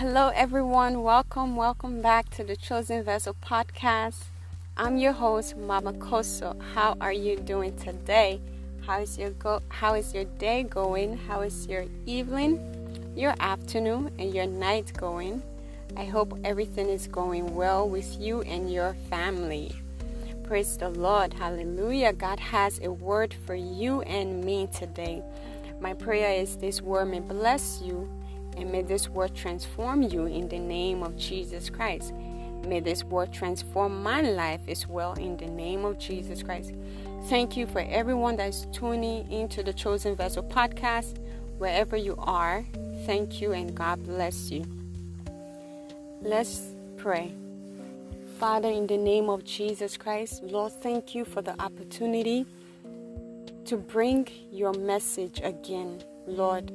Hello, everyone. Welcome, welcome back to the Chosen Vessel podcast. I'm your host, Mama Kosso. How are you doing today? How is your go? How is your day going? How is your evening, your afternoon, and your night going? I hope everything is going well with you and your family. Praise the Lord. Hallelujah. God has a word for you and me today. My prayer is this word may bless you and may this word transform you in the name of Jesus Christ. May this word transform my life as well in the name of Jesus Christ. Thank you for everyone that's tuning into the Chosen Vessel podcast, wherever you are. Thank you and God bless you. Let's pray. Father, in the name of Jesus Christ, Lord, thank you for the opportunity to bring your message again, Lord.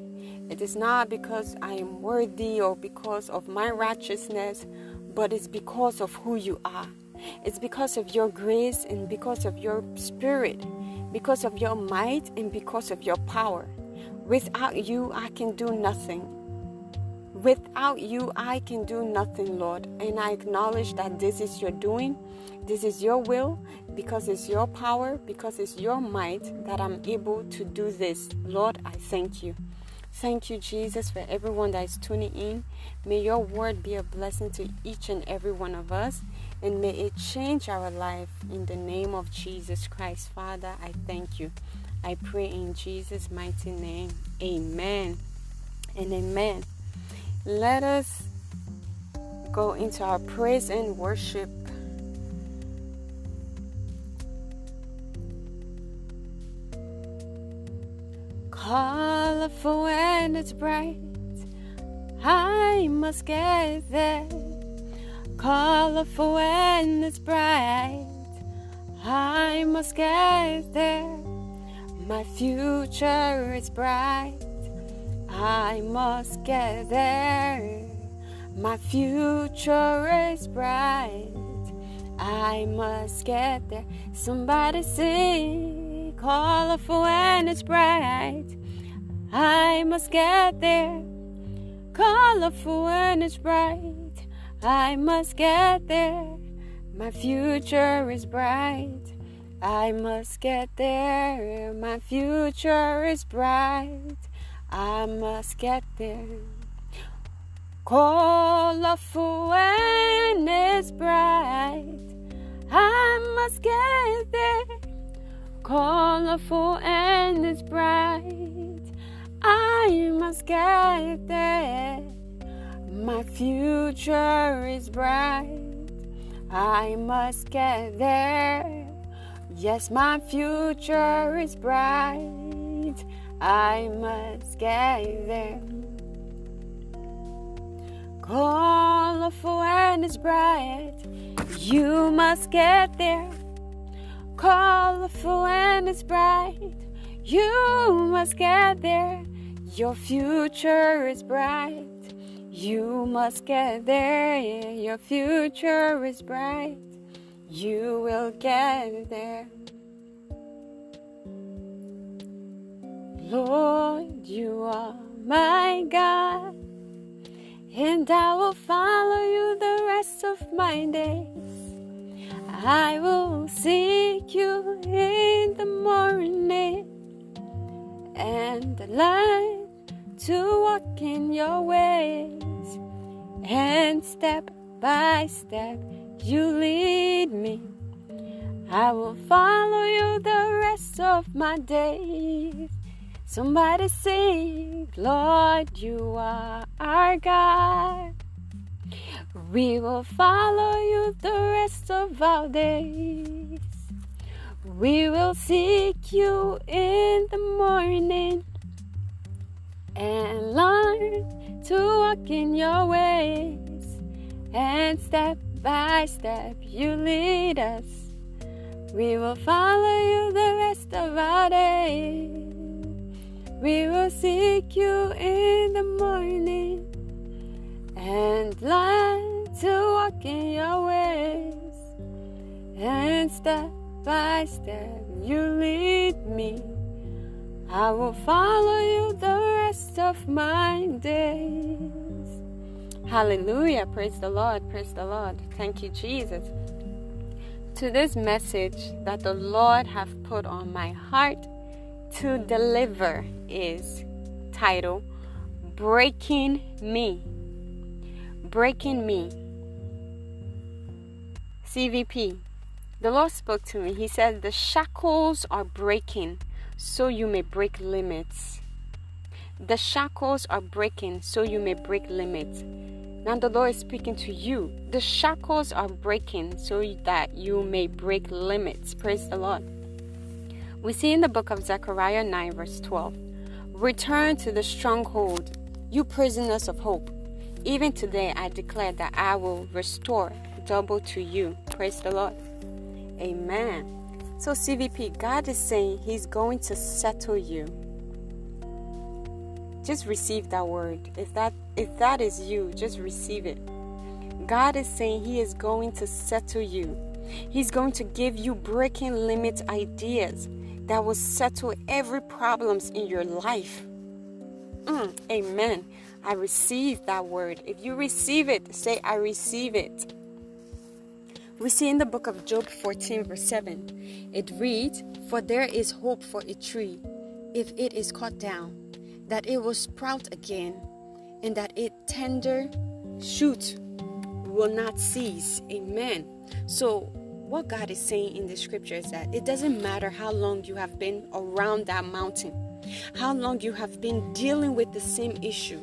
It is not because I am worthy or because of my righteousness, but it's because of who you are. It's because of your grace and because of your spirit, because of your might and because of your power. Without you, I can do nothing. Without you, I can do nothing, Lord. And I acknowledge that this is your doing, this is your will, because it's your power, because it's your might that I'm able to do this. Lord, I thank you. Thank you, Jesus, for everyone that is tuning in. May your word be a blessing to each and every one of us, and may it change our life in the name of Jesus Christ. Father, I thank you. I pray in Jesus' mighty name. Amen and amen. Let us go into our praise and worship. Colorful when it's bright, I must get there. Colorful when it's bright, I must get there. My future is bright. I must get there. My future is bright. I must get there. Somebody sing, colorful and it's bright. I must get there. Colorful and it's bright. I must get there. My future is bright. I must get there. My future is bright. I must get there. Colorful and it's bright. I must get there. Colorful and it's bright. I must get there. My future is bright. I must get there. Yes, my future is bright. I must get there. Colorful and it's bright. You must get there. Colorful and it's bright. You must get there. Your future is bright. You must get there. Your future is bright. You will get there. Lord, you are my God, and I will follow you the rest of my days. I will seek you in the morning and learn to walk in your ways, and step by step you lead me. I will follow you the rest of my days. Somebody sing, Lord, you are our God. We will follow you the rest of our days. We will seek you in the morning and learn to walk in your ways. And step by step, you lead us. We will follow you the rest of our days. We will seek you in the morning and learn to walk in your ways. And step by step, you lead me. I will follow you the rest of my days. Hallelujah. Praise the Lord. Praise the Lord. Thank you, Jesus. To this message that the Lord have put on my heart to deliver is title Breaking Me. Breaking Me. CVP. The Lord spoke to me. He said, The shackles are breaking so you may break limits. The shackles are breaking so you may break limits. Now the Lord is speaking to you. The shackles are breaking so that you may break limits. Praise the Lord. We see in the book of Zechariah 9, verse 12 Return to the stronghold, you prisoners of hope. Even today I declare that I will restore double to you. Praise the Lord. Amen. So, CVP, God is saying He's going to settle you. Just receive that word. If that if that is you, just receive it. God is saying He is going to settle you. He's going to give you breaking limit ideas that will settle every problems in your life. Mm, amen. I receive that word. If you receive it, say I receive it. We see in the book of Job 14, verse 7, it reads, For there is hope for a tree, if it is cut down, that it will sprout again, and that its tender shoot will not cease. Amen. So, what God is saying in the scripture is that it doesn't matter how long you have been around that mountain, how long you have been dealing with the same issue.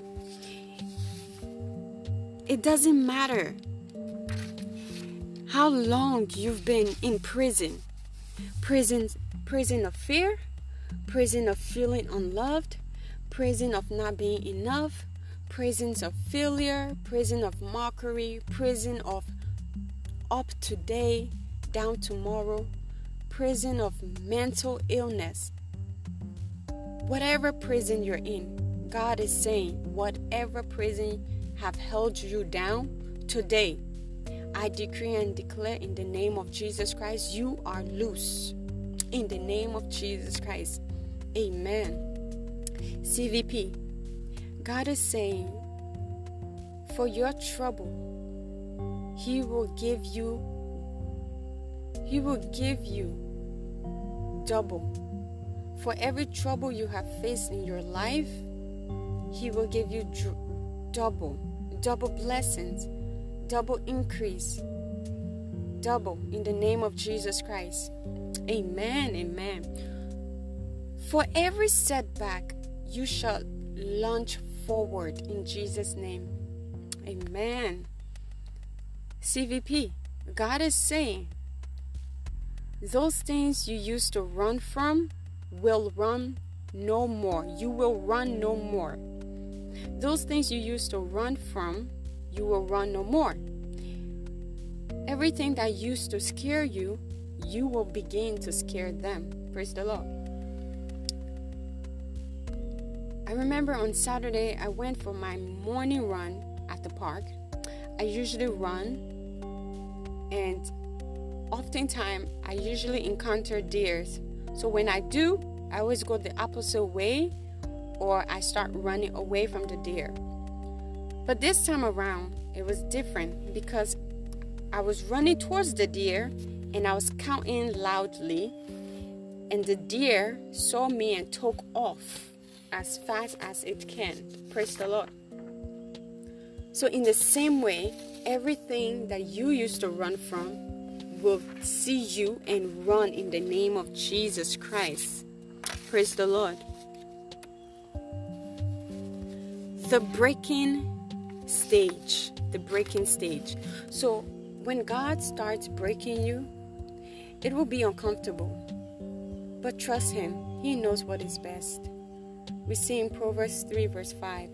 It doesn't matter how long you've been in prison prison prison of fear prison of feeling unloved prison of not being enough prisons of failure prison of mockery prison of up today down tomorrow prison of mental illness whatever prison you're in god is saying whatever prison have held you down today I decree and declare in the name of Jesus Christ, you are loose. In the name of Jesus Christ. Amen. CVP, God is saying, for your trouble, He will give you, He will give you double. For every trouble you have faced in your life, He will give you double, double blessings double increase. Double in the name of Jesus Christ. Amen. Amen. For every setback, you shall launch forward in Jesus' name. Amen. CVP, God is saying those things you used to run from will run no more. You will run no more. Those things you used to run from you will run no more. Everything that used to scare you, you will begin to scare them. Praise the Lord. I remember on Saturday, I went for my morning run at the park. I usually run, and oftentimes I usually encounter deers. So when I do, I always go the opposite way or I start running away from the deer. But this time around, it was different because I was running towards the deer and I was counting loudly, and the deer saw me and took off as fast as it can. Praise the Lord. So, in the same way, everything that you used to run from will see you and run in the name of Jesus Christ. Praise the Lord. The breaking stage, the breaking stage. So when God starts breaking you, it will be uncomfortable. But trust Him, He knows what is best. We see in Proverbs 3, verse 5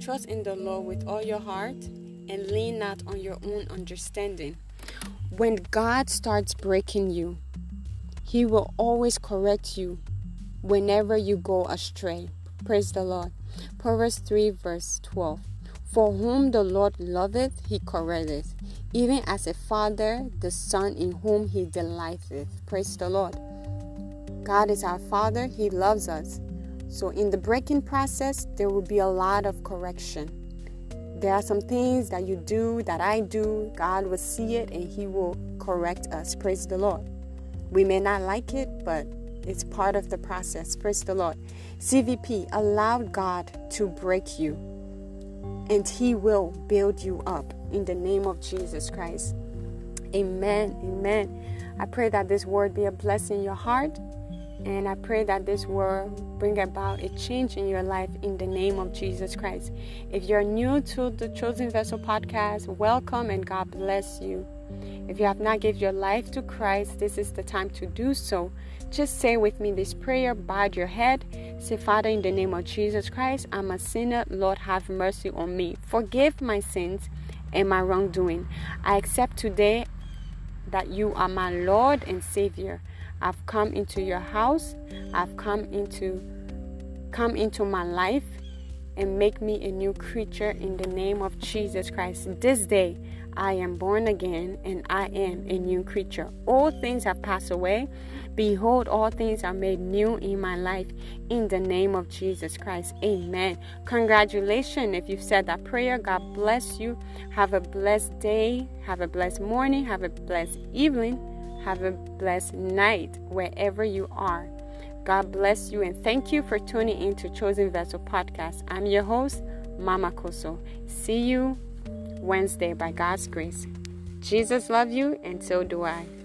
Trust in the Lord with all your heart and lean not on your own understanding. When God starts breaking you, He will always correct you whenever you go astray. Praise the Lord. Proverbs 3, verse 12. For whom the Lord loveth, he correcteth, even as a father the son in whom he delighteth. Praise the Lord. God is our Father, He loves us. So, in the breaking process, there will be a lot of correction. there are some things that you do, that I do, God will see it and He will correct us. Praise the Lord. We may not like it, but it's part of the process. Praise the Lord. CVP, allow God to break you, and He will build you up in the name of Jesus Christ. Amen. Amen. I pray that this word be a blessing in your heart. And I pray that this will bring about a change in your life in the name of Jesus Christ. If you're new to the Chosen Vessel podcast, welcome and God bless you. If you have not given your life to Christ, this is the time to do so. Just say with me this prayer, bow your head. Say, Father, in the name of Jesus Christ, I'm a sinner. Lord, have mercy on me. Forgive my sins and my wrongdoing. I accept today that you are my Lord and Savior. I've come into your house. I've come into come into my life and make me a new creature in the name of Jesus Christ. This day I am born again and I am a new creature. All things have passed away. Behold, all things are made new in my life in the name of Jesus Christ. Amen. Congratulations if you've said that prayer. God bless you. Have a blessed day. Have a blessed morning. Have a blessed evening. Have a blessed night wherever you are. God bless you and thank you for tuning in to Chosen Vessel Podcast. I'm your host, Mama Kosso. See you Wednesday by God's grace. Jesus loves you and so do I.